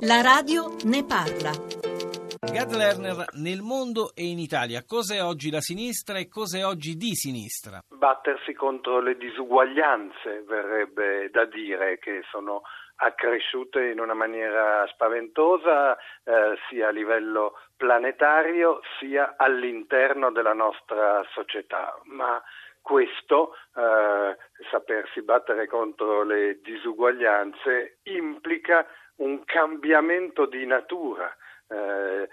La radio ne parla. Gad Lerner nel mondo e in Italia. Cos'è oggi la sinistra e cos'è oggi di sinistra? Battersi contro le disuguaglianze, verrebbe da dire, che sono accresciute in una maniera spaventosa eh, sia a livello planetario sia all'interno della nostra società. Ma questo, eh, sapersi battere contro le disuguaglianze, implica un cambiamento di natura, eh,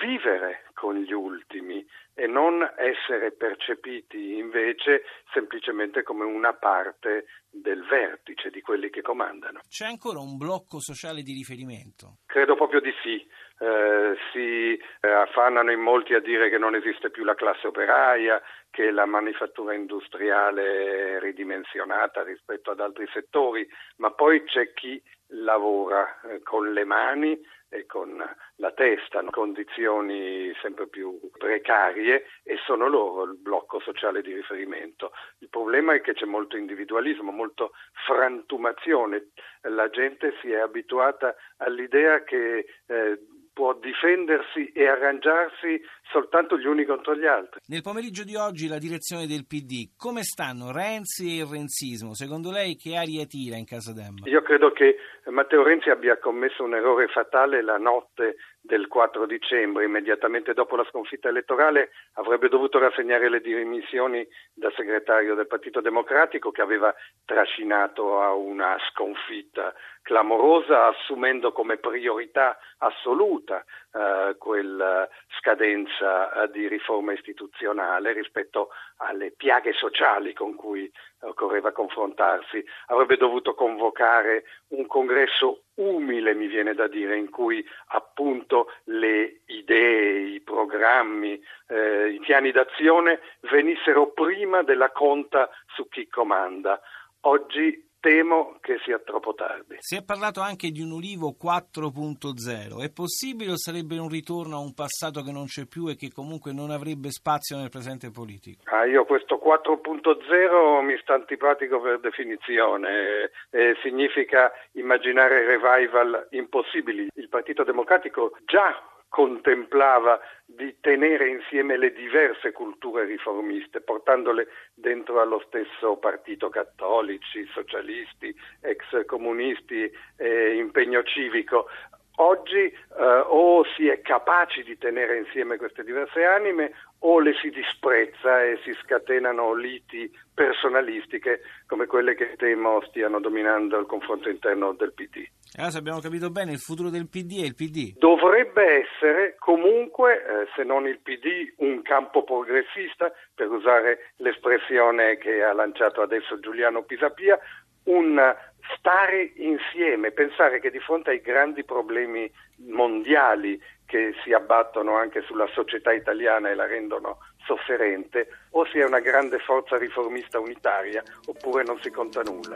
vivere con gli ultimi e non essere percepiti invece semplicemente come una parte del vertice di quelli che comandano. C'è ancora un blocco sociale di riferimento? Credo proprio di sì. Eh, si eh, affannano in molti a dire che non esiste più la classe operaia, che la manifattura industriale è ridimensionata rispetto ad altri settori, ma poi c'è chi lavora eh, con le mani e con la testa, condizioni sempre più precarie e sono loro il blocco sociale di riferimento. Il problema è che c'è molto individualismo, molto frantumazione, la gente si è abituata all'idea che eh, può difendersi e arrangiarsi soltanto gli uni contro gli altri. Nel pomeriggio di oggi la direzione del PD, come stanno Renzi e il renzismo? Secondo lei che aria tira in casa Demma? Io credo che Matteo Renzi abbia commesso un errore fatale la notte del 4 dicembre, immediatamente dopo la sconfitta elettorale, avrebbe dovuto rassegnare le dimissioni da segretario del Partito Democratico che aveva trascinato a una sconfitta clamorosa, assumendo come priorità assoluta eh, quella scadenza eh, di riforma istituzionale rispetto alle piaghe sociali con cui occorreva confrontarsi. Avrebbe dovuto convocare un congresso umile, mi viene da dire, in cui appunto le idee, i programmi, eh, i piani d'azione venissero prima della conta su chi comanda. Oggi temo che sia troppo tardi. Si è parlato anche di un Ulivo 4.0. È possibile o sarebbe un ritorno a un passato che non c'è più e che comunque non avrebbe spazio nel presente politico? Ah, io questo 4.0 mi sta antipatico per definizione. Eh, significa immaginare revival impossibili. Il Partito Democratico già contemplava di tenere insieme le diverse culture riformiste, portandole dentro allo stesso partito, cattolici, socialisti, ex comunisti, eh, impegno civico. Oggi eh, o si è capaci di tenere insieme queste diverse anime o le si disprezza e si scatenano liti personalistiche come quelle che temo stiano dominando il confronto interno del PD. Allora, se abbiamo capito bene, il futuro del PD è il PD. Dovrebbe essere comunque, eh, se non il PD, un campo progressista, per usare l'espressione che ha lanciato adesso Giuliano Pisapia, un stare insieme, pensare che di fronte ai grandi problemi mondiali che si abbattono anche sulla società italiana e la rendono sofferente, o si è una grande forza riformista unitaria oppure non si conta nulla.